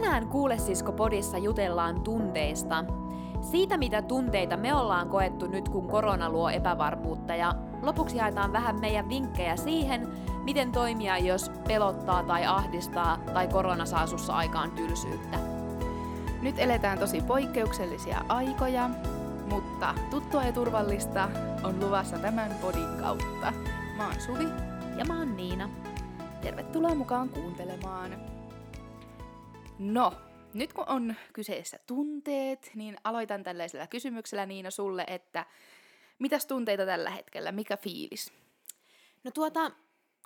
Tänään Kuulesisko podissa jutellaan tunteista. Siitä, mitä tunteita me ollaan koettu nyt, kun korona luo epävarmuutta. Ja lopuksi jaetaan vähän meidän vinkkejä siihen, miten toimia, jos pelottaa tai ahdistaa tai korona saa sussa aikaan tylsyyttä. Nyt eletään tosi poikkeuksellisia aikoja, mutta tuttua ja turvallista on luvassa tämän podin kautta. Mä oon Suvi. Ja mä oon Niina. Tervetuloa mukaan kuuntelemaan. No, nyt kun on kyseessä tunteet, niin aloitan tällaisella kysymyksellä Niina sulle, että mitäs tunteita tällä hetkellä, mikä fiilis? No tuota,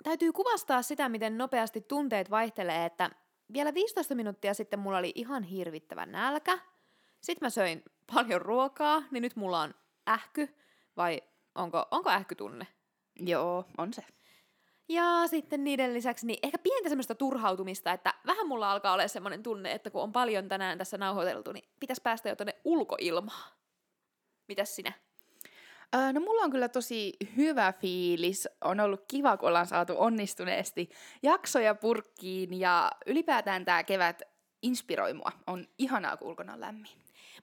täytyy kuvastaa sitä, miten nopeasti tunteet vaihtelee, että vielä 15 minuuttia sitten mulla oli ihan hirvittävä nälkä. Sitten mä söin paljon ruokaa, niin nyt mulla on ähky, vai onko, onko ähkytunne? Joo, on se. Ja sitten niiden lisäksi niin ehkä pientä semmoista turhautumista, että mulla alkaa olla semmoinen tunne, että kun on paljon tänään tässä nauhoiteltu, niin pitäisi päästä jo tuonne ulkoilmaan. Mitäs sinä? Öö, no mulla on kyllä tosi hyvä fiilis. On ollut kiva, kun ollaan saatu onnistuneesti jaksoja purkkiin ja ylipäätään tämä kevät inspiroi mua. On ihanaa, kun ulkona on lämmin.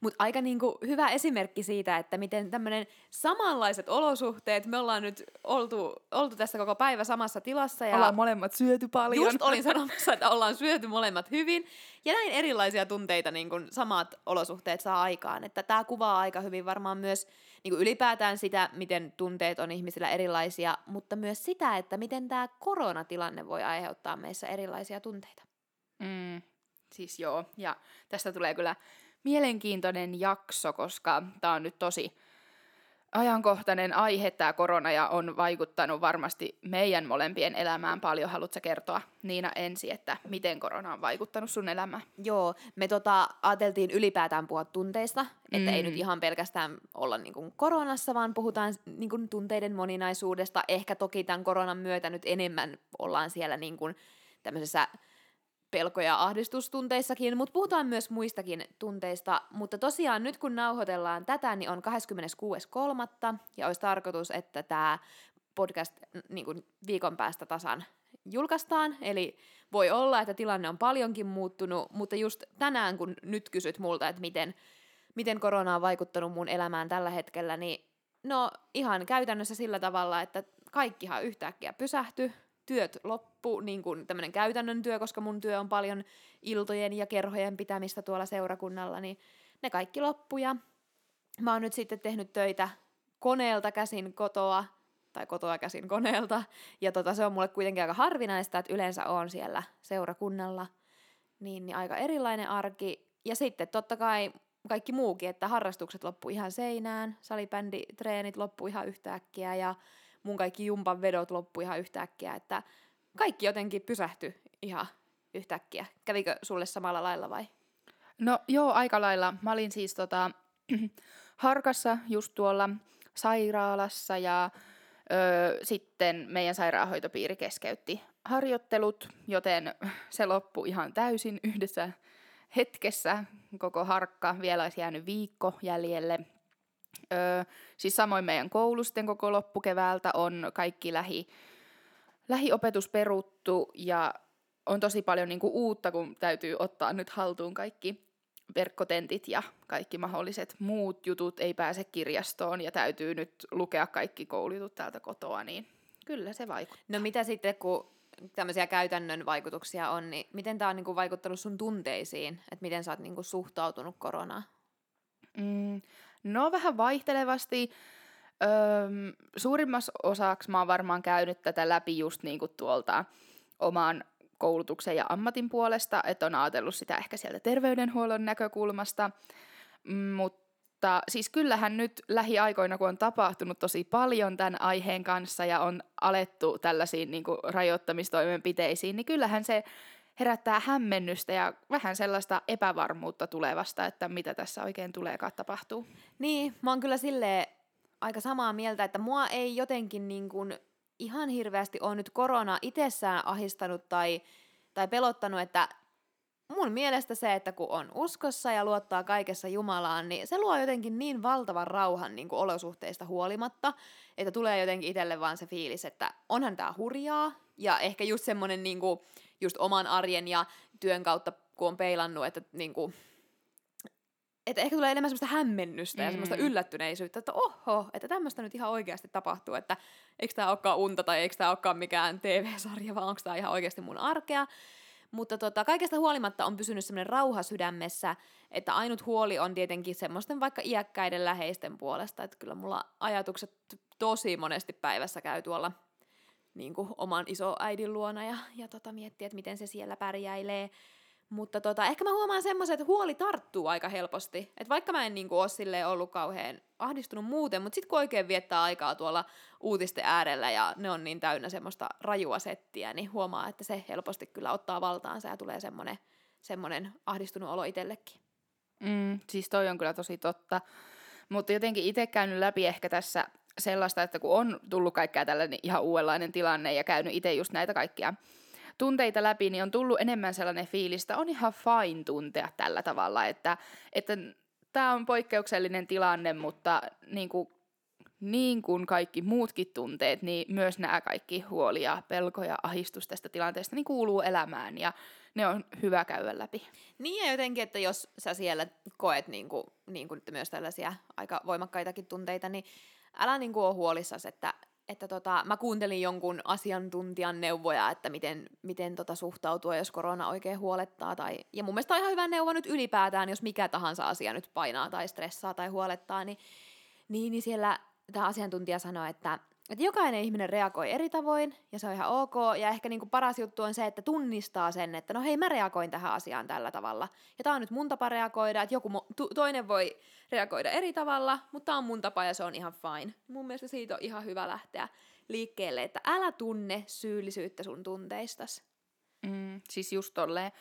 Mutta aika niinku hyvä esimerkki siitä, että miten tämmöinen samanlaiset olosuhteet, me ollaan nyt oltu, oltu tässä koko päivä samassa tilassa. Ja ollaan molemmat syöty paljon. Just olin sanomassa, että ollaan syöty molemmat hyvin. Ja näin erilaisia tunteita niin kun samat olosuhteet saa aikaan. Että tämä kuvaa aika hyvin varmaan myös niin ylipäätään sitä, miten tunteet on ihmisillä erilaisia, mutta myös sitä, että miten tämä koronatilanne voi aiheuttaa meissä erilaisia tunteita. Mm, siis joo, ja tästä tulee kyllä mielenkiintoinen jakso, koska tämä on nyt tosi ajankohtainen aihe tämä korona ja on vaikuttanut varmasti meidän molempien elämään paljon. Haluatko kertoa Niina ensi, että miten korona on vaikuttanut sun elämään? Joo, me tota, ajateltiin ylipäätään puhua tunteista, että mm. ei nyt ihan pelkästään olla niin kuin koronassa, vaan puhutaan niin kuin tunteiden moninaisuudesta. Ehkä toki tämän koronan myötä nyt enemmän ollaan siellä niin kuin tämmöisessä pelko- ja ahdistustunteissakin, mutta puhutaan myös muistakin tunteista. Mutta tosiaan nyt kun nauhoitellaan tätä, niin on 26.3. ja olisi tarkoitus, että tämä podcast niin kuin viikon päästä tasan julkaistaan, eli voi olla, että tilanne on paljonkin muuttunut, mutta just tänään, kun nyt kysyt multa, että miten, miten korona on vaikuttanut mun elämään tällä hetkellä, niin no ihan käytännössä sillä tavalla, että kaikkihan yhtäkkiä pysähtyi, työt loppu, niin kuin tämmöinen käytännön työ, koska mun työ on paljon iltojen ja kerhojen pitämistä tuolla seurakunnalla, niin ne kaikki loppuja. Mä oon nyt sitten tehnyt töitä koneelta käsin kotoa, tai kotoa käsin koneelta, ja tota, se on mulle kuitenkin aika harvinaista, että yleensä on siellä seurakunnalla, niin, niin aika erilainen arki. Ja sitten totta kai kaikki muukin, että harrastukset loppu ihan seinään, salibänditreenit loppu ihan yhtäkkiä, ja mun kaikki jumpan vedot loppu ihan yhtäkkiä, että kaikki jotenkin pysähtyi ihan yhtäkkiä. Kävikö sulle samalla lailla vai? No joo, aika lailla. Mä olin siis tota, Harkassa just tuolla sairaalassa ja ö, sitten meidän sairaanhoitopiiri keskeytti harjoittelut, joten se loppui ihan täysin yhdessä hetkessä. Koko harkka vielä olisi jäänyt viikko jäljelle – Öö, siis samoin meidän koulusten koko loppukeväältä on kaikki lähi, lähiopetus peruttu ja on tosi paljon niin kuin uutta, kun täytyy ottaa nyt haltuun kaikki verkkotentit ja kaikki mahdolliset muut jutut, ei pääse kirjastoon ja täytyy nyt lukea kaikki koulutut täältä kotoa, niin kyllä se vaikuttaa. No mitä sitten, kun tämmöisiä käytännön vaikutuksia on, niin miten tämä on niin kuin vaikuttanut sun tunteisiin, että miten sä oot niin kuin suhtautunut koronaan? Mm, no vähän vaihtelevasti. Öm, suurimmassa osaksi mä oon varmaan käynyt tätä läpi just niin kuin tuolta oman koulutuksen ja ammatin puolesta, että on ajatellut sitä ehkä sieltä terveydenhuollon näkökulmasta, mutta siis kyllähän nyt lähiaikoina, kun on tapahtunut tosi paljon tämän aiheen kanssa ja on alettu tällaisiin niin kuin rajoittamistoimenpiteisiin, niin kyllähän se herättää hämmennystä ja vähän sellaista epävarmuutta tulevasta, että mitä tässä oikein tuleekaan tapahtuu. Niin, mä oon kyllä silleen aika samaa mieltä, että mua ei jotenkin niin kuin ihan hirveästi ole nyt korona itsessään ahistanut tai, tai pelottanut, että mun mielestä se, että kun on uskossa ja luottaa kaikessa Jumalaan, niin se luo jotenkin niin valtavan rauhan niin kuin olosuhteista huolimatta, että tulee jotenkin itselle vaan se fiilis, että onhan tämä hurjaa, ja ehkä just semmoinen niin kuin, just oman arjen ja työn kautta kun on peilannut, että niinku, että ehkä tulee enemmän semmoista hämmennystä mm. ja semmoista yllättyneisyyttä, että oho, että tämmöistä nyt ihan oikeasti tapahtuu, että eikö tämä olekaan unta tai eikö tämä olekaan mikään TV-sarja, vaan onko tämä ihan oikeasti mun arkea. Mutta tota, kaikesta huolimatta on pysynyt semmoinen rauha sydämessä, että ainut huoli on tietenkin semmoisten vaikka iäkkäiden läheisten puolesta, että kyllä mulla ajatukset tosi monesti päivässä käy tuolla niin kuin oman isoäidin luona ja, ja tota, miettiä, että miten se siellä pärjäilee. Mutta tota, ehkä mä huomaan semmoisen, että huoli tarttuu aika helposti. Että vaikka mä en niinku ole ollut kauhean ahdistunut muuten, mutta sitten kun oikein viettää aikaa tuolla uutisten äärellä ja ne on niin täynnä semmoista rajua settiä, niin huomaa, että se helposti kyllä ottaa valtaansa ja tulee semmoinen, semmoinen ahdistunut olo itsellekin. Mm, siis toi on kyllä tosi totta. Mutta jotenkin itse käynyt läpi ehkä tässä sellaista, että kun on tullut kaikkea tällainen ihan uudenlainen tilanne ja käynyt itse just näitä kaikkia tunteita läpi, niin on tullut enemmän sellainen fiilis, että on ihan fine tuntea tällä tavalla, että, että tämä on poikkeuksellinen tilanne, mutta niin kuin, niin kuin kaikki muutkin tunteet, niin myös nämä kaikki huoli ja pelko ja ahistus tästä tilanteesta niin kuuluu elämään ja ne on hyvä käydä läpi. Niin ja jotenkin, että jos sä siellä koet niin kuin, niin kuin myös tällaisia aika voimakkaitakin tunteita, niin älä niin kuin ole huolissasi, että, että tota, mä kuuntelin jonkun asiantuntijan neuvoja, että miten, miten tota suhtautua, jos korona oikein huolettaa. Tai, ja mun mielestä on ihan hyvä neuvo nyt ylipäätään, jos mikä tahansa asia nyt painaa tai stressaa tai huolettaa, niin, niin, niin siellä tämä asiantuntija sanoi, että että jokainen ihminen reagoi eri tavoin, ja se on ihan ok, ja ehkä niinku paras juttu on se, että tunnistaa sen, että no hei, mä reagoin tähän asiaan tällä tavalla, ja tämä on nyt mun tapa reagoida, että joku to- toinen voi reagoida eri tavalla, mutta tämä on mun tapa, ja se on ihan fine. Mun mielestä siitä on ihan hyvä lähteä liikkeelle, että älä tunne syyllisyyttä sun tunteistas. Mm, siis just tolleen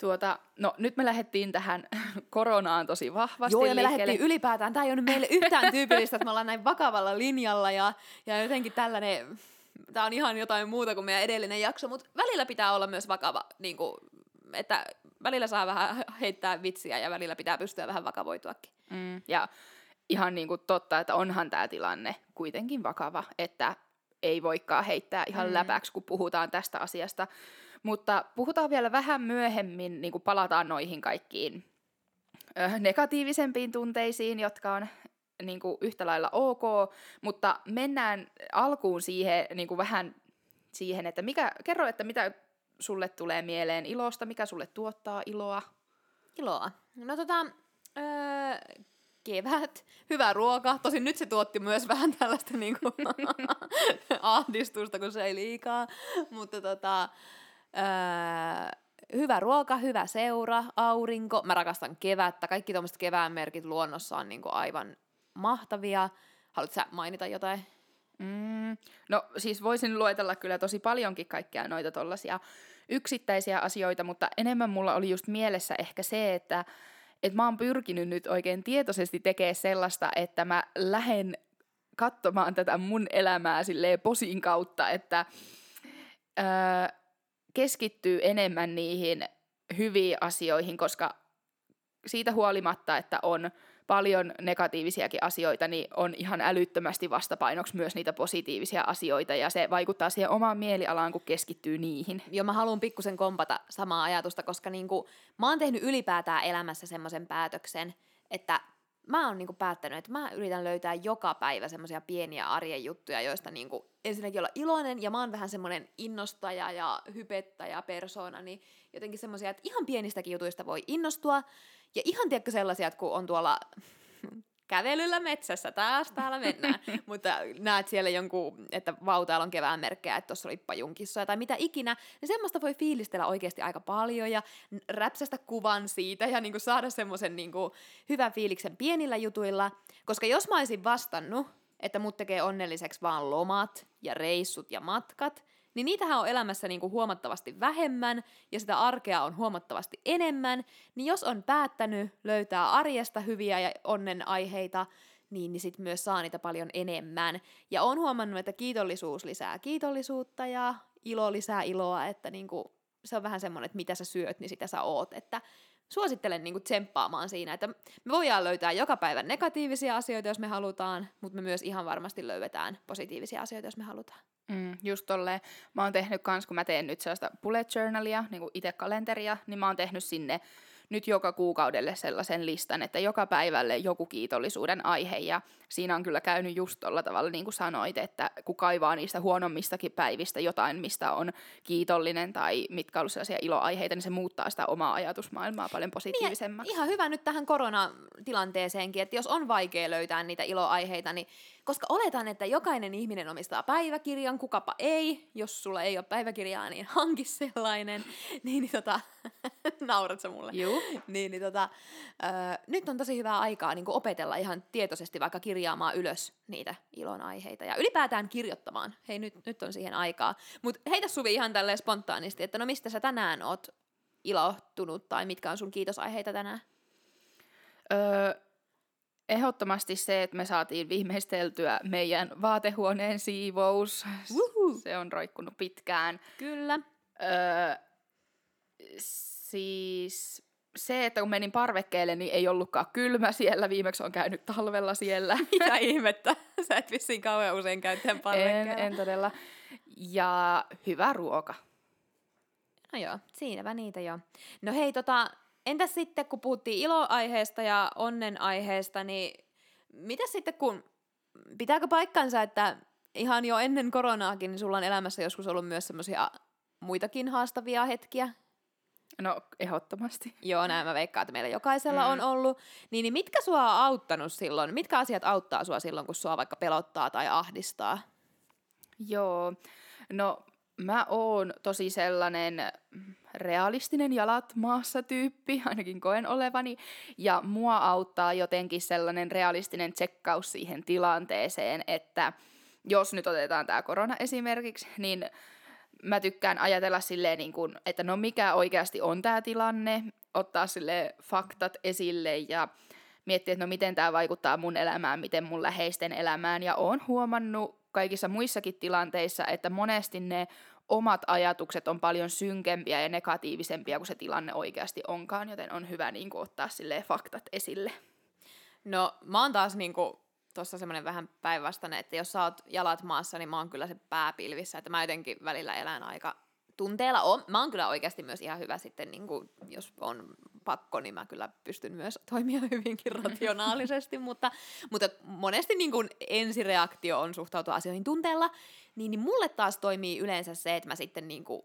Tuota, no nyt me lähdettiin tähän koronaan tosi vahvasti Joo, ja me lähdettiin ylipäätään. Tämä ei ole meille yhtään tyypillistä, että me ollaan näin vakavalla linjalla ja, ja jotenkin tällainen, tämä on ihan jotain muuta kuin meidän edellinen jakso, mutta välillä pitää olla myös vakava, niin kuin, että välillä saa vähän heittää vitsiä ja välillä pitää pystyä vähän vakavoituakin. Mm, ja ihan niin kuin totta, että onhan tämä tilanne kuitenkin vakava, että ei voikaan heittää ihan mm. läpäksi, kun puhutaan tästä asiasta. Mutta puhutaan vielä vähän myöhemmin, niin kuin palataan noihin kaikkiin negatiivisempiin tunteisiin, jotka on niin kuin yhtä lailla ok, mutta mennään alkuun siihen niin kuin vähän siihen, että mikä, kerro, että mitä sulle tulee mieleen ilosta, mikä sulle tuottaa iloa? Iloa? No tota, öö, kevät, hyvä ruoka. Tosin nyt se tuotti myös vähän tällaista niinku ahdistusta, kun se ei liikaa. Mutta tota, Öö, hyvä ruoka, hyvä seura, aurinko. Mä rakastan kevättä. Kaikki tuommoiset kevään merkit luonnossa on niinku aivan mahtavia. Haluatko sä mainita jotain? Mm, no siis voisin luetella kyllä tosi paljonkin kaikkia noita tollasia yksittäisiä asioita, mutta enemmän mulla oli just mielessä ehkä se, että et mä oon pyrkinyt nyt oikein tietoisesti tekemään sellaista, että mä lähden katsomaan tätä mun elämää silleen posin kautta, että öö, keskittyy enemmän niihin hyviin asioihin, koska siitä huolimatta, että on paljon negatiivisiakin asioita, niin on ihan älyttömästi vastapainoksi myös niitä positiivisia asioita, ja se vaikuttaa siihen omaan mielialaan, kun keskittyy niihin. Joo, mä haluan pikkusen kompata samaa ajatusta, koska niinku, mä oon tehnyt ylipäätään elämässä semmoisen päätöksen, että mä oon niinku päättänyt, että mä yritän löytää joka päivä semmoisia pieniä arjen juttuja, joista niinku ensinnäkin olla iloinen, ja mä oon vähän semmoinen innostaja ja hypettäjä persona, niin jotenkin semmoisia, että ihan pienistäkin jutuista voi innostua, ja ihan tiedätkö sellaisia, että kun on tuolla kävelyllä metsässä, taas täällä mennään, mutta näet siellä jonkun, että vau, täällä on kevään merkkejä, että tuossa oli pajunkissa tai mitä ikinä, niin semmoista voi fiilistellä oikeasti aika paljon ja räpsästä kuvan siitä ja niinku saada semmoisen niinku hyvän fiiliksen pienillä jutuilla, koska jos mä olisin vastannut, että mut tekee onnelliseksi vaan lomat ja reissut ja matkat, niin niitähän on elämässä niin kuin huomattavasti vähemmän ja sitä arkea on huomattavasti enemmän, niin jos on päättänyt löytää arjesta hyviä ja onnen aiheita, niin, niin sitten myös saa niitä paljon enemmän. Ja on huomannut, että kiitollisuus lisää kiitollisuutta ja ilo lisää iloa, että niin kuin, se on vähän semmoinen, että mitä sä syöt, niin sitä sä oot, että suosittelen niin kuin tsemppaamaan siinä, että me voidaan löytää joka päivä negatiivisia asioita, jos me halutaan, mutta me myös ihan varmasti löydetään positiivisia asioita, jos me halutaan. Mm, just tolleen. Mä oon tehnyt kans, kun mä teen nyt sellaista bullet journalia, niin kuin itse kalenteria, niin mä oon tehnyt sinne nyt joka kuukaudelle sellaisen listan, että joka päivälle joku kiitollisuuden aihe. Ja siinä on kyllä käynyt just tuolla tavalla, niin kuin sanoit, että kun kaivaa niistä huonommistakin päivistä jotain, mistä on kiitollinen tai mitkä on sellaisia iloaiheita, niin se muuttaa sitä omaa ajatusmaailmaa paljon positiivisemmaksi. Niin, ihan hyvä nyt tähän koronatilanteeseenkin, että jos on vaikea löytää niitä iloaiheita, niin koska oletan, että jokainen ihminen omistaa päiväkirjan, kukapa ei, jos sulla ei ole päiväkirjaa, niin hanki sellainen, niin, niin tota, naurat sä mulle? Juu. niin, niin tota, ö, nyt on tosi hyvää aikaa niin opetella ihan tietoisesti vaikka kirjaamaan ylös niitä ilonaiheita ja ylipäätään kirjoittamaan. Hei, nyt, nyt on siihen aikaa. Mutta heitä Suvi ihan tälleen spontaanisti, että no mistä sä tänään oot ilahtunut tai mitkä on sun kiitosaiheita tänään? Öö, ehdottomasti se, että me saatiin viimeisteltyä meidän vaatehuoneen siivous. Uhu. Se on roikkunut pitkään. Kyllä. Öö, siis se, että kun menin parvekkeelle, niin ei ollutkaan kylmä siellä. Viimeksi on käynyt talvella siellä. Mitä ihmettä? Sä et vissiin kauhean usein käyttää parvekkeella. en, en todella. Ja hyvä ruoka. No joo, siinäpä niitä jo. No hei, tota, entäs sitten kun puhuttiin iloaiheesta ja onnenaiheesta, niin mitä sitten kun, pitääkö paikkansa, että ihan jo ennen koronaakin niin sulla on elämässä joskus ollut myös semmoisia muitakin haastavia hetkiä? No, ehdottomasti. Joo, näin mä veikkaan, että meillä jokaisella mm. on ollut. Niin, niin mitkä sua on auttanut silloin? Mitkä asiat auttaa sua silloin, kun sua vaikka pelottaa tai ahdistaa? Joo, no mä oon tosi sellainen realistinen jalat maassa tyyppi, ainakin koen olevani, ja mua auttaa jotenkin sellainen realistinen tsekkaus siihen tilanteeseen, että jos nyt otetaan tämä korona esimerkiksi, niin mä tykkään ajatella silleen, niin kuin, että no mikä oikeasti on tämä tilanne, ottaa sille faktat esille ja miettiä, että no miten tämä vaikuttaa mun elämään, miten mun läheisten elämään. Ja oon huomannut kaikissa muissakin tilanteissa, että monesti ne omat ajatukset on paljon synkempiä ja negatiivisempia kuin se tilanne oikeasti onkaan, joten on hyvä niin kuin, ottaa sille faktat esille. No mä oon taas niin kuin, tuossa semmoinen vähän päinvastainen, että jos sä oot jalat maassa, niin mä oon kyllä se pääpilvissä, että mä jotenkin välillä elän aika tunteella. On, mä oon kyllä oikeasti myös ihan hyvä sitten, niin kuin, jos on pakko, niin mä kyllä pystyn myös toimia hyvinkin rationaalisesti, mutta, mutta monesti niin kuin ensireaktio on suhtautua asioihin tunteella, niin, niin mulle taas toimii yleensä se, että mä sitten niin kuin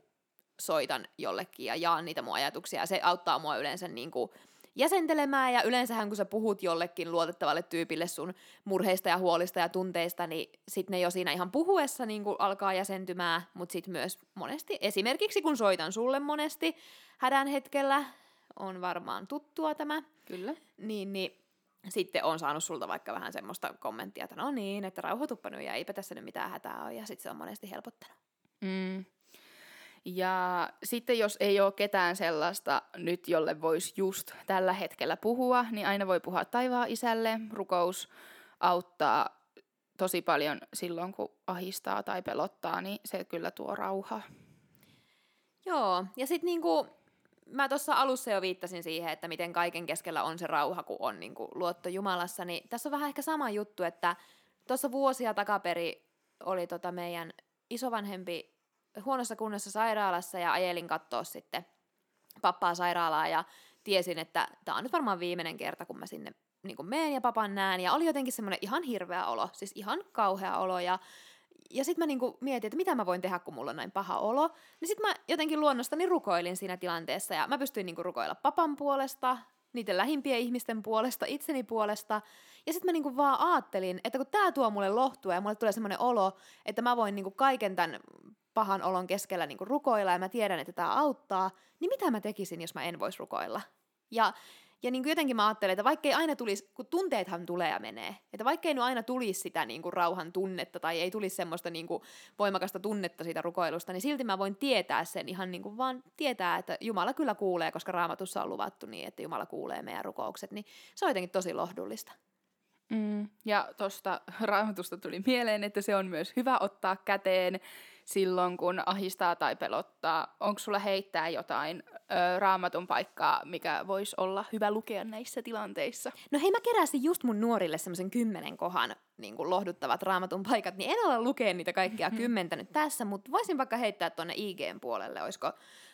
soitan jollekin ja jaan niitä mun ajatuksia, ja se auttaa mua yleensä niin kuin jäsentelemään, ja yleensähän kun sä puhut jollekin luotettavalle tyypille sun murheista ja huolista ja tunteista, niin sit ne jo siinä ihan puhuessa niin kuin alkaa jäsentymään, mutta sitten myös monesti, esimerkiksi kun soitan sulle monesti hädän hetkellä, on varmaan tuttua tämä. Kyllä. Niin, niin sitten on saanut sulta vaikka vähän semmoista kommenttia, että no niin, että rauhoituppa nyt ja eipä tässä nyt mitään hätää ole, ja sitten se on monesti helpottanut. Mm. Ja sitten jos ei ole ketään sellaista nyt, jolle voisi just tällä hetkellä puhua, niin aina voi puhua taivaan isälle. Rukous auttaa tosi paljon silloin, kun ahistaa tai pelottaa, niin se kyllä tuo rauhaa. Joo, ja sitten niinku, mä tuossa alussa jo viittasin siihen, että miten kaiken keskellä on se rauha, kun on niinku luotto Jumalassa, niin tässä on vähän ehkä sama juttu, että tuossa vuosia takaperi oli tota meidän isovanhempi huonossa kunnossa sairaalassa ja ajelin katsoa sitten pappaa sairaalaa ja tiesin, että tämä on nyt varmaan viimeinen kerta, kun mä sinne niin kuin meen ja papan näen. Ja oli jotenkin semmoinen ihan hirveä olo, siis ihan kauhea olo. Ja, ja sitten mä niinku mietin, että mitä mä voin tehdä, kun mulla on näin paha olo. Niin sitten mä jotenkin luonnostani rukoilin siinä tilanteessa ja mä pystyin niinku rukoilla papan puolesta, niiden lähimpien ihmisten puolesta, itseni puolesta. Ja sitten mä niinku vaan aattelin, että kun tämä tuo mulle lohtua ja mulle tulee semmoinen olo, että mä voin niinku kaiken tämän pahan olon keskellä niin rukoilla ja mä tiedän, että tämä auttaa, niin mitä mä tekisin, jos mä en voisi rukoilla? Ja, ja niin kuin jotenkin mä ajattelen, että vaikkei aina tulisi, kun tunteethan tulee ja menee, että vaikkei nyt aina tulisi sitä niin kuin rauhan tunnetta tai ei tulisi semmoista niin kuin voimakasta tunnetta siitä rukoilusta, niin silti mä voin tietää sen ihan niin kuin vaan tietää, että Jumala kyllä kuulee, koska raamatussa on luvattu niin, että Jumala kuulee meidän rukoukset, niin se on jotenkin tosi lohdullista. Mm, ja tuosta raamatusta tuli mieleen, että se on myös hyvä ottaa käteen silloin, kun ahistaa tai pelottaa. Onko sulla heittää jotain ö, raamatun paikkaa, mikä voisi olla hyvä lukea näissä tilanteissa? No hei, mä keräsin just mun nuorille semmoisen kymmenen kohan niin kuin lohduttavat raamatun paikat, niin en ala lukea niitä kaikkia mm-hmm. kymmentä nyt tässä, mutta voisin vaikka heittää tuonne IGn puolelle, olisiko,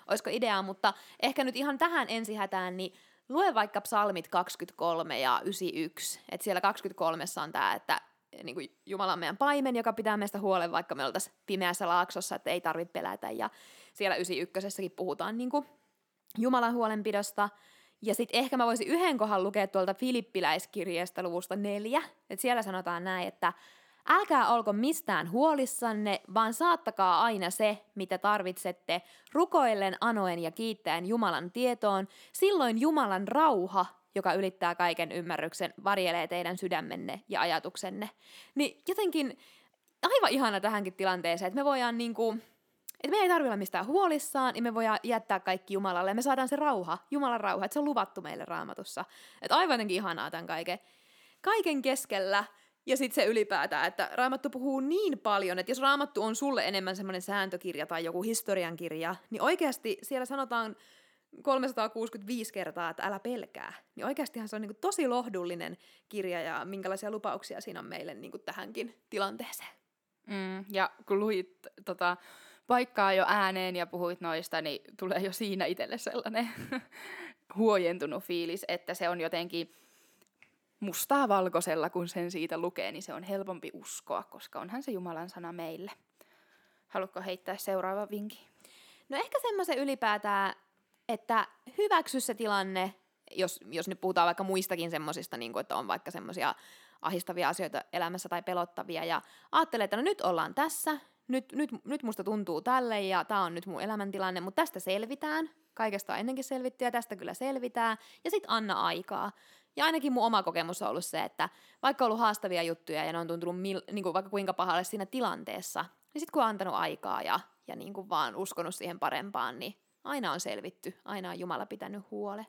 olisiko ideaa, mutta ehkä nyt ihan tähän ensihätään, niin lue vaikka psalmit 23 ja 91, että siellä 23 on tämä, että niin kuin Jumala on meidän paimen, joka pitää meistä huolen, vaikka me oltaisiin pimeässä laaksossa, että ei tarvitse pelätä. Ja siellä 91 puhutaan niin kuin Jumalan huolenpidosta. Ja sitten ehkä mä voisin yhden kohan lukea tuolta Filippiläiskirjeestä luvusta neljä. Että siellä sanotaan näin, että Älkää olko mistään huolissanne, vaan saattakaa aina se, mitä tarvitsette, rukoillen, anoen ja kiittäen Jumalan tietoon. Silloin Jumalan rauha, joka ylittää kaiken ymmärryksen, varjelee teidän sydämenne ja ajatuksenne. Niin jotenkin aivan ihana tähänkin tilanteeseen, että me voidaan niinku, että me ei tarvitse olla mistään huolissaan, ja me voidaan jättää kaikki Jumalalle, ja me saadaan se rauha, Jumalan rauha, että se on luvattu meille raamatussa. Että aivan jotenkin ihanaa tämän kaiken, kaiken keskellä, ja sitten se ylipäätään, että Raamattu puhuu niin paljon, että jos Raamattu on sulle enemmän semmoinen sääntökirja tai joku historiankirja, niin oikeasti siellä sanotaan 365 kertaa, että älä pelkää. Niin oikeastihan se on niin kuin tosi lohdullinen kirja ja minkälaisia lupauksia siinä on meille niin kuin tähänkin tilanteeseen. Mm, ja kun luit tota, paikkaa jo ääneen ja puhuit noista, niin tulee jo siinä itselle sellainen huojentunut fiilis, että se on jotenkin mustaa valkoisella, kun sen siitä lukee, niin se on helpompi uskoa, koska onhan se Jumalan sana meille. Haluatko heittää seuraava vinkin? No ehkä semmoisen ylipäätään, että hyväksy se tilanne, jos, jos nyt puhutaan vaikka muistakin semmoisista, niin että on vaikka semmoisia ahistavia asioita elämässä tai pelottavia, ja ajattelee, että no nyt ollaan tässä, nyt, nyt, nyt musta tuntuu tälle, ja tämä on nyt mun elämäntilanne, mutta tästä selvitään, kaikesta on ennenkin selvitty, ja tästä kyllä selvitään, ja sitten anna aikaa. Ja ainakin mun oma kokemus on ollut se, että vaikka on ollut haastavia juttuja ja ne on tuntunut mil, niin kuin vaikka kuinka pahalle siinä tilanteessa, niin sitten kun on antanut aikaa ja, ja niin kuin vaan uskonut siihen parempaan, niin aina on selvitty, aina on Jumala pitänyt huole.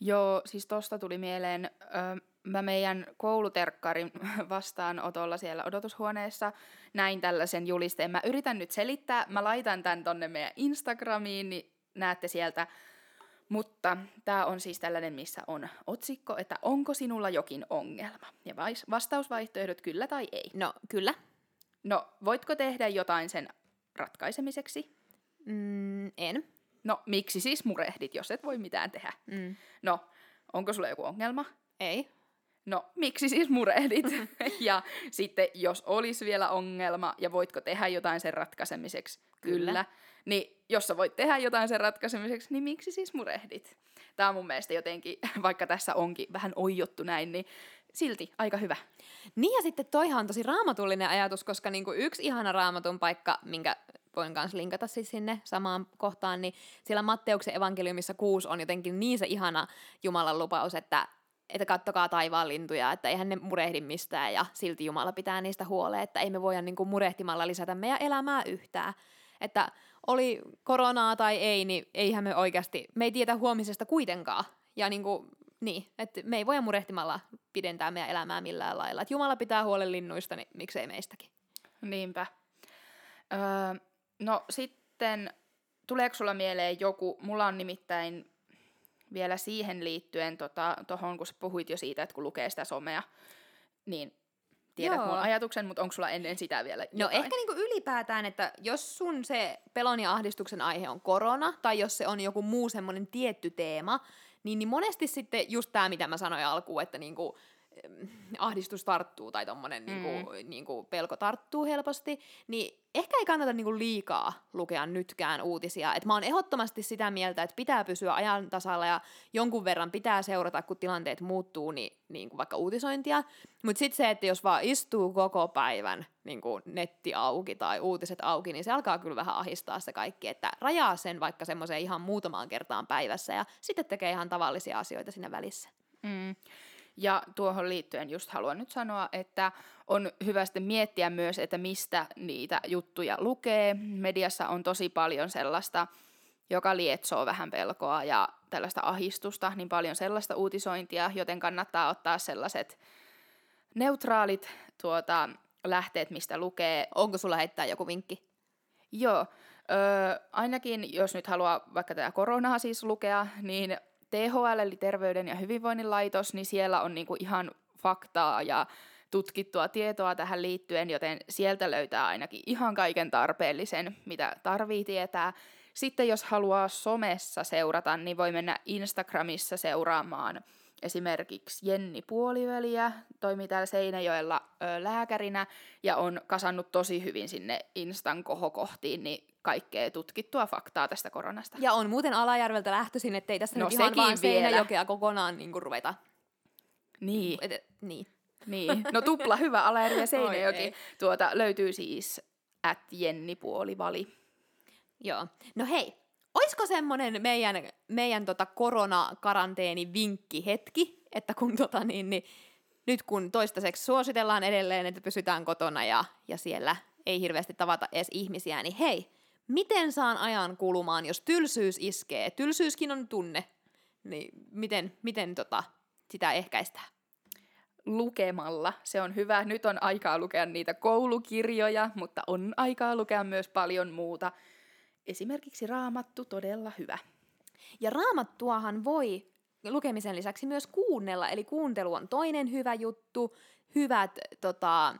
Joo, siis tosta tuli mieleen, ö, mä meidän kouluterkkarin vastaanotolla siellä odotushuoneessa näin tällaisen julisteen. Mä yritän nyt selittää, mä laitan tämän tonne meidän Instagramiin, niin näette sieltä mutta tämä on siis tällainen, missä on otsikko, että onko sinulla jokin ongelma? Ja vastausvaihtoehdot kyllä tai ei. No, kyllä. No, voitko tehdä jotain sen ratkaisemiseksi? Mm, en. No, miksi siis murehdit, jos et voi mitään tehdä? Mm. No, onko sulla joku ongelma? Ei. No, miksi siis murehdit? ja sitten, jos olisi vielä ongelma ja voitko tehdä jotain sen ratkaisemiseksi? Kyllä. Kyllä. Niin jos sä voit tehdä jotain sen ratkaisemiseksi, niin miksi siis murehdit? Tämä on mun mielestä jotenkin, vaikka tässä onkin vähän oijottu näin, niin silti aika hyvä. Niin ja sitten toihan on tosi raamatullinen ajatus, koska niinku yksi ihana raamatun paikka, minkä voin myös linkata siis sinne samaan kohtaan, niin siellä Matteuksen evankeliumissa kuusi on jotenkin niin se ihana Jumalan lupaus, että että kattokaa taivaan lintuja, että eihän ne murehdi mistään ja silti Jumala pitää niistä huoleen, että ei me voida niinku murehtimalla lisätä meidän elämää yhtään. Että oli koronaa tai ei, niin eihän me oikeasti, me ei tiedä huomisesta kuitenkaan. Ja niin kuin, niin, että me ei voi murehtimalla pidentää meidän elämää millään lailla. Että Jumala pitää huolen linnuista, niin miksei meistäkin. Niinpä. Öö, no sitten, tuleeko sulla mieleen joku, mulla on nimittäin vielä siihen liittyen, tuohon tota, kun sä puhuit jo siitä, että kun lukee sitä somea, niin tiedät Joo. mun ajatuksen, mutta onko sulla ennen sitä vielä No ehkä niinku ylipäätään, että jos sun se pelon ja ahdistuksen aihe on korona, tai jos se on joku muu semmoinen tietty teema, niin, niin monesti sitten just tämä, mitä mä sanoin alkuun, että niinku, ahdistus tarttuu tai tommonen mm. niinku, niinku pelko tarttuu helposti, niin ehkä ei kannata niinku liikaa lukea nytkään uutisia. Et mä oon ehdottomasti sitä mieltä, että pitää pysyä ajan tasalla ja jonkun verran pitää seurata, kun tilanteet muuttuu, niin, niin kuin vaikka uutisointia. Mutta sitten se, että jos vaan istuu koko päivän niin kuin netti auki tai uutiset auki, niin se alkaa kyllä vähän ahistaa se kaikki, että rajaa sen vaikka semmoiseen ihan muutamaan kertaan päivässä ja sitten tekee ihan tavallisia asioita siinä välissä. Mm. Ja tuohon liittyen just haluan nyt sanoa, että on hyvä sitten miettiä myös, että mistä niitä juttuja lukee. Mediassa on tosi paljon sellaista, joka lietsoo vähän pelkoa ja tällaista ahistusta, niin paljon sellaista uutisointia, joten kannattaa ottaa sellaiset neutraalit tuota, lähteet, mistä lukee. Onko sulla heittää joku vinkki? Joo, öö, ainakin jos nyt haluaa vaikka tätä koronaa siis lukea, niin THL eli Terveyden ja hyvinvoinnin laitos, niin siellä on niinku ihan faktaa ja tutkittua tietoa tähän liittyen, joten sieltä löytää ainakin ihan kaiken tarpeellisen, mitä tarvii tietää. Sitten jos haluaa somessa seurata, niin voi mennä Instagramissa seuraamaan esimerkiksi Jenni Puoliväliä, toimii täällä Seinäjoella ö, lääkärinä ja on kasannut tosi hyvin sinne Instan kohokohtiin, niin kaikkea tutkittua faktaa tästä koronasta. Ja on muuten Alajärveltä lähtöisin, ettei tässä No nyt ihan vaan vielä. Seinäjokea kokonaan niin kuin ruveta. Niin, Et, et, niin. niin. No tupla hyvä Alajärvi ja Seinäjoki. ei. Tuota, löytyy siis at Jenni Puolivali. Joo. No hei, oisko semmonen meidän, meidän tota koronakaranteeni vinkki hetki, että kun tota niin, niin nyt kun toistaiseksi suositellaan edelleen, että pysytään kotona ja, ja siellä ei hirveästi tavata edes ihmisiä, niin hei, miten saan ajan kulumaan, jos tylsyys iskee? Tylsyyskin on tunne, niin miten, miten tota, sitä ehkäistään? lukemalla. Se on hyvä. Nyt on aikaa lukea niitä koulukirjoja, mutta on aikaa lukea myös paljon muuta. Esimerkiksi raamattu todella hyvä. Ja raamattuahan voi lukemisen lisäksi myös kuunnella, eli kuuntelu on toinen hyvä juttu, hyvät tota,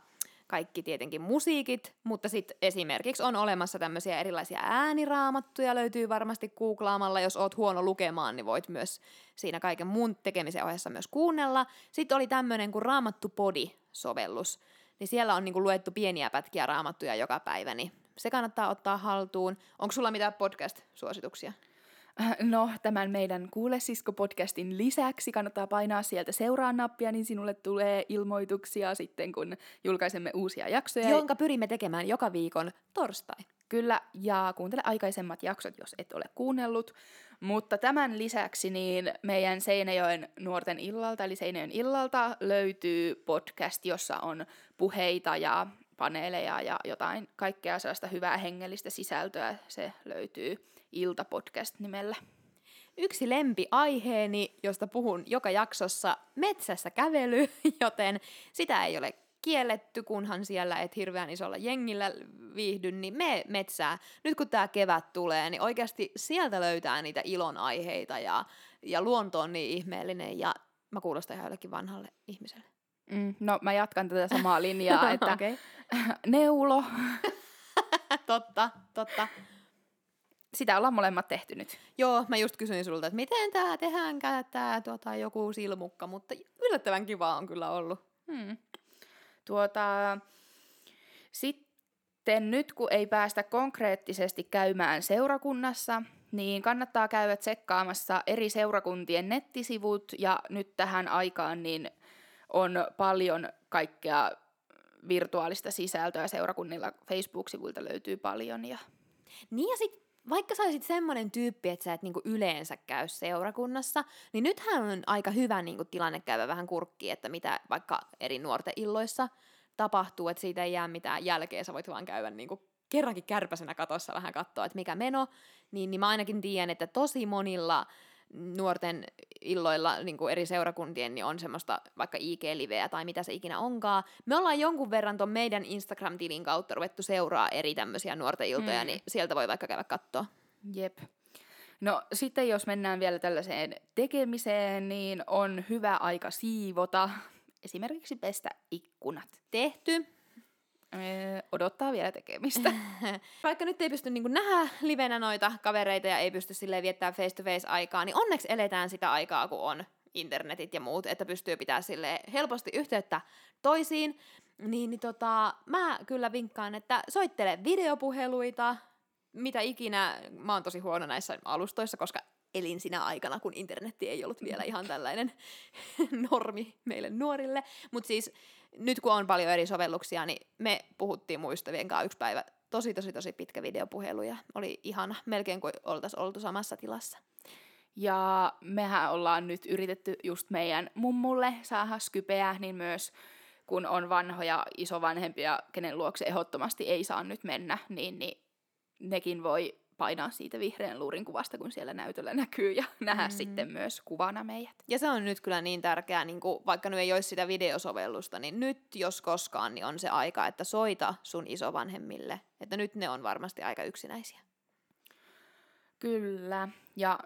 kaikki tietenkin musiikit, mutta sitten esimerkiksi on olemassa tämmöisiä erilaisia ääniraamattuja, löytyy varmasti googlaamalla, jos oot huono lukemaan, niin voit myös siinä kaiken muun tekemisen ohessa myös kuunnella. Sitten oli tämmöinen kuin Raamattu Podi-sovellus, niin siellä on niinku luettu pieniä pätkiä raamattuja joka päivä, niin se kannattaa ottaa haltuun. Onko sulla mitään podcast-suosituksia? No, tämän meidän Kuule Sisko-podcastin lisäksi kannattaa painaa sieltä seuraa-nappia, niin sinulle tulee ilmoituksia sitten, kun julkaisemme uusia jaksoja. jonka pyrimme tekemään joka viikon torstai. Kyllä, ja kuuntele aikaisemmat jaksot, jos et ole kuunnellut. Mutta tämän lisäksi niin meidän Seinäjoen nuorten illalta, eli Seinäjoen illalta, löytyy podcast, jossa on puheita ja paneeleja ja jotain kaikkea sellaista hyvää hengellistä sisältöä. Se löytyy Ilta-podcast nimellä. Yksi lempiaiheeni, josta puhun joka jaksossa, metsässä kävely, joten sitä ei ole kielletty, kunhan siellä et hirveän isolla jengillä viihdy, niin me metsää. Nyt kun tämä kevät tulee, niin oikeasti sieltä löytää niitä ilon aiheita ja, ja luonto on niin ihmeellinen ja mä kuulostan ihan jollekin vanhalle ihmiselle. Mm, no, mä jatkan tätä samaa linjaa, että Okei. neulo, totta, totta. sitä ollaan molemmat tehty nyt. Joo, mä just kysyin sulta, että miten tämä tehdäänkään, tämä tuota, joku silmukka, mutta yllättävän kiva on kyllä ollut. Hmm. Tuota, sitten nyt kun ei päästä konkreettisesti käymään seurakunnassa, niin kannattaa käydä tsekkaamassa eri seurakuntien nettisivut ja nyt tähän aikaan niin on paljon kaikkea virtuaalista sisältöä seurakunnilla. Facebook-sivuilta löytyy paljon ja Niin ja sit, vaikka sä olisit semmoinen tyyppi, että sä et niinku yleensä käy seurakunnassa, niin nythän on aika hyvä niinku tilanne käydä vähän kurkkiin, että mitä vaikka eri nuorten illoissa tapahtuu, että siitä ei jää mitään jälkeä, sä voit vaan käydä niinku kerrankin kärpäsenä katossa vähän katsoa, että mikä meno, niin, niin mä ainakin tiedän, että tosi monilla nuorten illoilla niin kuin eri seurakuntien niin on semmoista vaikka IG-liveä tai mitä se ikinä onkaan. Me ollaan jonkun verran ton meidän Instagram-tilin kautta ruvettu seuraa eri tämmöisiä nuorten iltoja, Mm. niin sieltä voi vaikka käydä katsoa. Jep. No sitten jos mennään vielä tällaiseen tekemiseen, niin on hyvä aika siivota, esimerkiksi pestä ikkunat. Tehty. Öö, odottaa vielä tekemistä. Vaikka nyt ei pysty niin nähdä livenä noita kavereita ja ei pysty silleen viettää face-to-face aikaa, niin onneksi eletään sitä aikaa, kun on internetit ja muut, että pystyy pitää sille helposti yhteyttä toisiin. Niin, niin tota, mä kyllä vinkkaan, että soittele videopuheluita, mitä ikinä. Mä oon tosi huono näissä alustoissa, koska elin sinä aikana, kun internetti ei ollut vielä ihan tällainen normi meille nuorille. Mutta siis nyt kun on paljon eri sovelluksia, niin me puhuttiin muistavien kanssa yksi päivä tosi, tosi, tosi pitkä videopuhelu ja oli ihana, melkein kuin oltaisiin oltu samassa tilassa. Ja mehän ollaan nyt yritetty just meidän mummulle saada skypeä, niin myös kun on vanhoja isovanhempia, kenen luokse ehdottomasti ei saa nyt mennä, niin, niin nekin voi painaa siitä vihreän luurin kuvasta, kun siellä näytöllä näkyy ja nähdä mm. sitten myös kuvana meidät. Ja se on nyt kyllä niin tärkeää, niin kuin, vaikka nyt ei olisi sitä videosovellusta, niin nyt jos koskaan niin on se aika, että soita sun isovanhemmille, että nyt ne on varmasti aika yksinäisiä. Kyllä, ja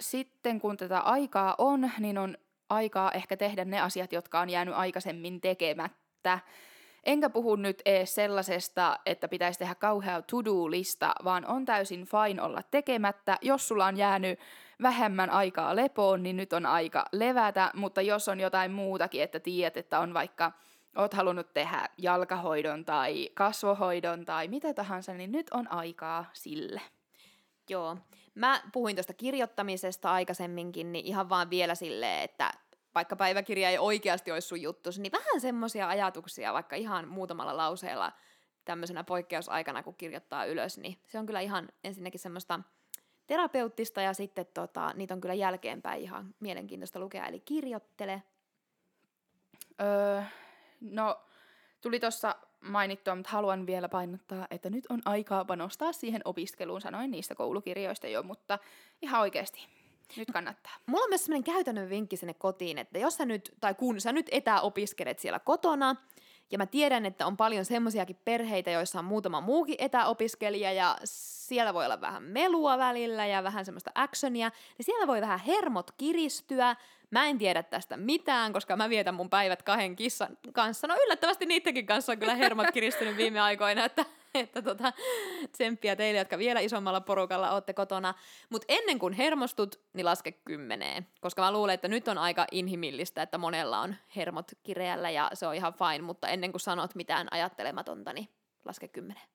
sitten kun tätä aikaa on, niin on aikaa ehkä tehdä ne asiat, jotka on jäänyt aikaisemmin tekemättä. Enkä puhu nyt ees sellaisesta, että pitäisi tehdä kauhea to-do-lista, vaan on täysin fine olla tekemättä. Jos sulla on jäänyt vähemmän aikaa lepoon, niin nyt on aika levätä, mutta jos on jotain muutakin, että tiedät, että on vaikka oot halunnut tehdä jalkahoidon tai kasvohoidon tai mitä tahansa, niin nyt on aikaa sille. Joo. Mä puhuin tuosta kirjoittamisesta aikaisemminkin, niin ihan vaan vielä silleen, että vaikka päiväkirja ei oikeasti olisi sun juttu, niin vähän semmoisia ajatuksia, vaikka ihan muutamalla lauseella tämmöisenä poikkeusaikana, kun kirjoittaa ylös, niin se on kyllä ihan ensinnäkin semmoista terapeuttista ja sitten tota, niitä on kyllä jälkeenpäin ihan mielenkiintoista lukea, eli kirjoittele. Öö, no, tuli tuossa mainittua, mutta haluan vielä painottaa, että nyt on aikaa panostaa siihen opiskeluun. Sanoin niistä koulukirjoista jo, mutta ihan oikeasti nyt kannattaa. Mulla on myös sellainen käytännön vinkki sinne kotiin, että jos sä nyt, tai kun sä nyt etäopiskelet siellä kotona, ja mä tiedän, että on paljon semmoisiakin perheitä, joissa on muutama muukin etäopiskelija, ja siellä voi olla vähän melua välillä ja vähän semmoista actionia, niin siellä voi vähän hermot kiristyä. Mä en tiedä tästä mitään, koska mä vietän mun päivät kahden kissan kanssa. No yllättävästi niidenkin kanssa on kyllä hermot kiristynyt viime aikoina, että että tota, tsemppiä teille, jotka vielä isommalla porukalla olette kotona. Mutta ennen kuin hermostut, niin laske kymmeneen. Koska mä luulen, että nyt on aika inhimillistä, että monella on hermot kireällä ja se on ihan fine, mutta ennen kuin sanot mitään ajattelematonta, niin laske kymmeneen.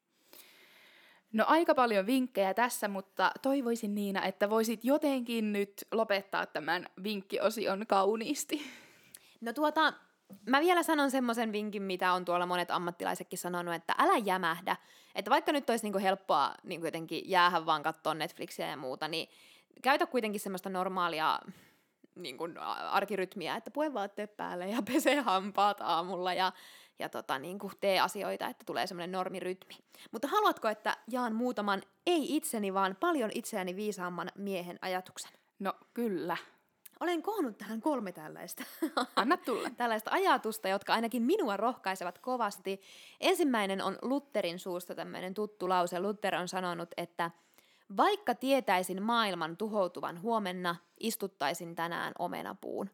No aika paljon vinkkejä tässä, mutta toivoisin Niina, että voisit jotenkin nyt lopettaa tämän vinkkiosion kauniisti. No tuota, Mä vielä sanon semmoisen vinkin, mitä on tuolla monet ammattilaisetkin sanonut, että älä jämähdä. Että vaikka nyt olisi niinku helppoa niinku jotenkin jäähän vaan katsoa Netflixiä ja muuta, niin käytä kuitenkin semmoista normaalia niin kuin arkirytmiä, että pue vaatteet päälle ja pese hampaat aamulla ja, ja tota, niin kuin tee asioita, että tulee semmoinen normirytmi. Mutta haluatko, että jaan muutaman, ei itseni, vaan paljon itseäni viisaamman miehen ajatuksen? No kyllä. Olen koonnut tähän kolme tällaista. Anna tulla. tällaista ajatusta, jotka ainakin minua rohkaisevat kovasti. Ensimmäinen on Lutterin suusta tämmöinen tuttu lause. Luther on sanonut, että vaikka tietäisin maailman tuhoutuvan huomenna, istuttaisin tänään omenapuun.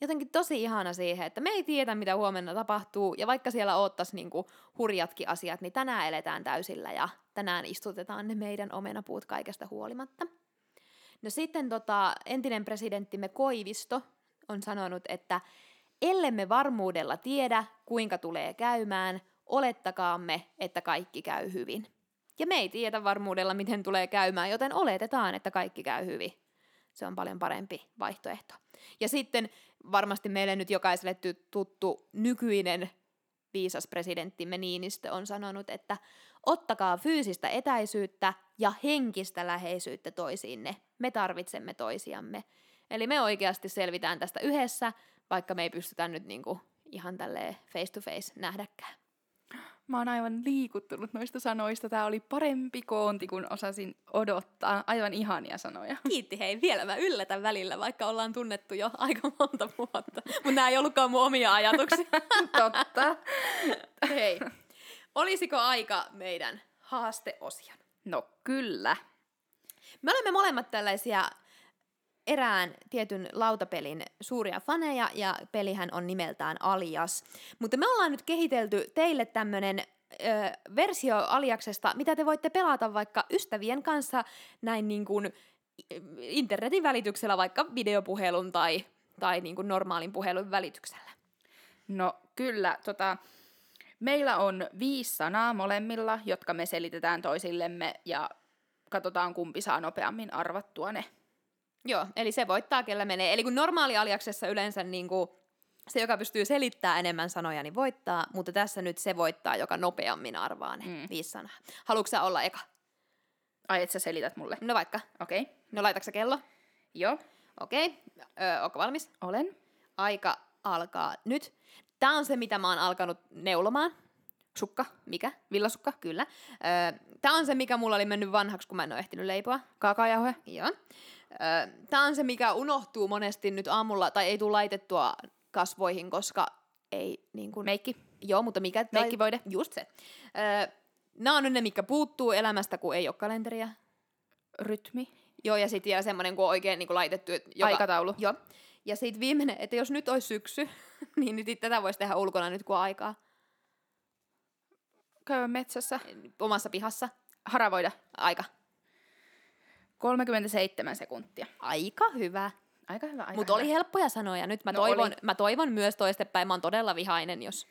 Jotenkin tosi ihana siihen, että me ei tiedä, mitä huomenna tapahtuu, ja vaikka siellä oottaisi niinku hurjatkin asiat, niin tänään eletään täysillä, ja tänään istutetaan ne meidän omenapuut kaikesta huolimatta. No sitten tota, entinen presidenttimme Koivisto on sanonut, että ellemme varmuudella tiedä, kuinka tulee käymään, olettakaamme, että kaikki käy hyvin. Ja me ei tiedä varmuudella, miten tulee käymään, joten oletetaan, että kaikki käy hyvin. Se on paljon parempi vaihtoehto. Ja sitten varmasti meille nyt jokaiselle tuttu nykyinen viisas presidenttimme Niinistö on sanonut, että ottakaa fyysistä etäisyyttä ja henkistä läheisyyttä toisiinne. Me tarvitsemme toisiamme. Eli me oikeasti selvitään tästä yhdessä, vaikka me ei pystytä nyt niinku ihan tälleen face to face nähdäkään. Mä oon aivan liikuttunut noista sanoista. Tämä oli parempi koonti kuin osasin odottaa. Aivan ihania sanoja. Kiitti hei. Vielä mä yllätän välillä, vaikka ollaan tunnettu jo aika monta vuotta. Mutta nämä ei ollutkaan mun omia ajatuksia. Totta. hei. Olisiko aika meidän haasteosion? No kyllä. Me olemme molemmat tällaisia erään tietyn lautapelin suuria faneja ja pelihän on nimeltään Alias. Mutta me ollaan nyt kehitelty teille tämmönen ö, versio Aliaksesta, mitä te voitte pelata vaikka ystävien kanssa näin niin kuin internetin välityksellä, vaikka videopuhelun tai, tai niin kuin normaalin puhelun välityksellä. No kyllä, tota, meillä on viisi sanaa molemmilla, jotka me selitetään toisillemme ja katsotaan kumpi saa nopeammin arvattua ne. Joo, eli se voittaa, kellä menee. Eli kun normaali aliaksessa yleensä niin kuin se, joka pystyy selittämään enemmän sanoja, niin voittaa, mutta tässä nyt se voittaa, joka nopeammin arvaa ne mm. viisi sanaa. Haluatko sä olla eka? Ai, että sä selität mulle? No vaikka. Okei. Okay. No laitatko kello? Joo. Okei. Okay. Ootko valmis? Olen. Aika alkaa nyt. Tämä on se, mitä mä oon alkanut neulomaan. Sukka. Mikä? Villasukka. Kyllä. Öö, Tämä on se, mikä mulla oli mennyt vanhaksi, kun mä en ole ehtinyt leipoa. Kaakaojauhe. Joo. Tämä on se, mikä unohtuu monesti nyt aamulla, tai ei tule laitettua kasvoihin, koska ei niin kuin... Meikki. Joo, mutta mikä... Meikkivoide. Just se. Öö, Nämä on nyt ne, mikä puuttuu elämästä, kun ei ole kalenteria. Rytmi. Joo, ja sitten vielä semmoinen, kun on oikein niin kuin laitettu... Joka... Aikataulu. Joo. Ja sitten viimeinen, että jos nyt olisi syksy, niin nyt tätä voisi tehdä ulkona nyt, kun on aikaa. Käydä metsässä. Omassa pihassa. Haravoida. Aika. 37 sekuntia. Aika hyvä. Aika hyvä, aika Mutta oli helppoja sanoja. Nyt mä, No toivon, oli. mä toivon myös toistepäin. Mä oon todella vihainen, jos...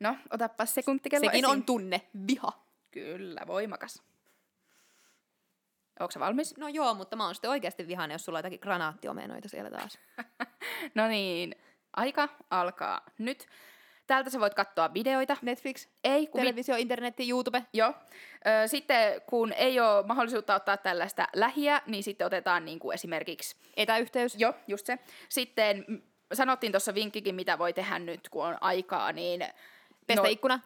No, otappa sekuntikello Sekin esiin. on tunne. Viha. Kyllä, voimakas. Onko valmis? No joo, mutta mä oon sitten oikeasti vihainen, jos sulla on jotakin granaattiomenoita siellä taas. No niin, aika alkaa nyt. Täältä sä voit katsoa videoita. Netflix, Ei, kun vi- televisio, internetti, YouTube. Joo. Ö, sitten kun ei ole mahdollisuutta ottaa tällaista lähiä, niin sitten otetaan niin kuin esimerkiksi... Etäyhteys. Joo, just se. Sitten sanottiin tuossa vinkkikin, mitä voi tehdä nyt, kun on aikaa, niin... Pestä no, ikkuna.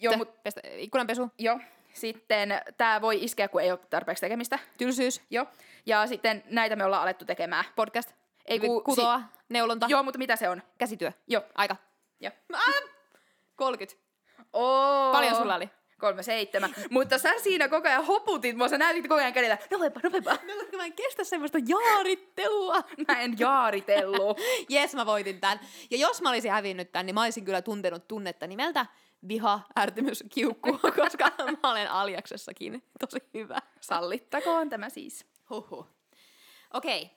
Joo, Te- mut, Pestä ikkunanpesu. joo. Sitten tämä voi iskeä, kun ei ole tarpeeksi tekemistä. Tylsyys. Joo. Ja sitten näitä me ollaan alettu tekemään. Podcast. Ei ku- Kutoa. Neulonta. Joo, mutta mitä se on? Käsityö. Joo. Aika. Joo. Ah! 30. Oo. Paljon sulla oli? Kolme seitsemän. Mutta sä siinä koko ajan hoputit mua, sä näytit koko ajan kädellä, nopeampa, nopeampa. Mä en kestä semmoista jaarittelua. Mä en jaaritellu. Jes, mä voitin tän. Ja jos mä olisin hävinnyt tän, niin mä olisin kyllä tuntenut tunnetta nimeltä viha, ärtymys, kiukku, koska mä olen Aljaksessakin tosi hyvä. Sallittakoon tämä siis. Huhhuh. Okei.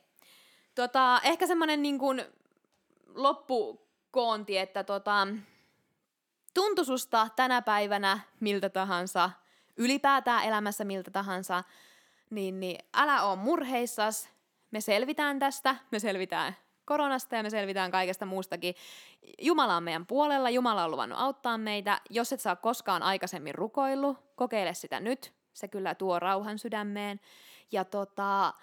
Tota, ehkä semmonen niin kuin loppukoonti, että tota, tuntu susta tänä päivänä miltä tahansa, ylipäätään elämässä miltä tahansa, niin, niin älä oo murheissas, me selvitään tästä, me selvitään koronasta ja me selvitään kaikesta muustakin. Jumala on meidän puolella, Jumala on luvannut auttaa meitä. Jos et saa koskaan aikaisemmin rukoillut, kokeile sitä nyt. Se kyllä tuo rauhan sydämeen. Ja tota,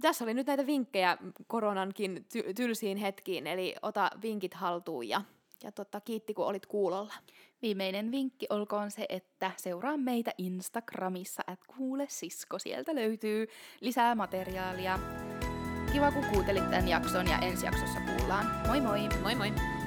tässä oli nyt näitä vinkkejä koronankin ty- tylsiin hetkiin, eli ota vinkit haltuun ja, ja tota, kiitti kun olit kuulolla. Viimeinen vinkki olkoon se, että seuraa meitä Instagramissa, että kuule sisko, sieltä löytyy lisää materiaalia. Kiva kun kuuntelit tämän jakson ja ensi jaksossa kuullaan. Moi moi! Moi moi!